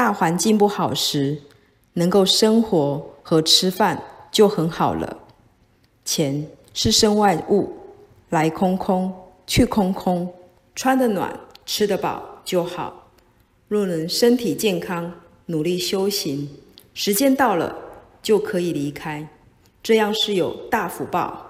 大环境不好时能够生活和吃饭就很好了。钱是身外物来空空去空空穿得暖吃得饱就好。若能身体健康努力修行时间到了就可以离开。这样是有大福报。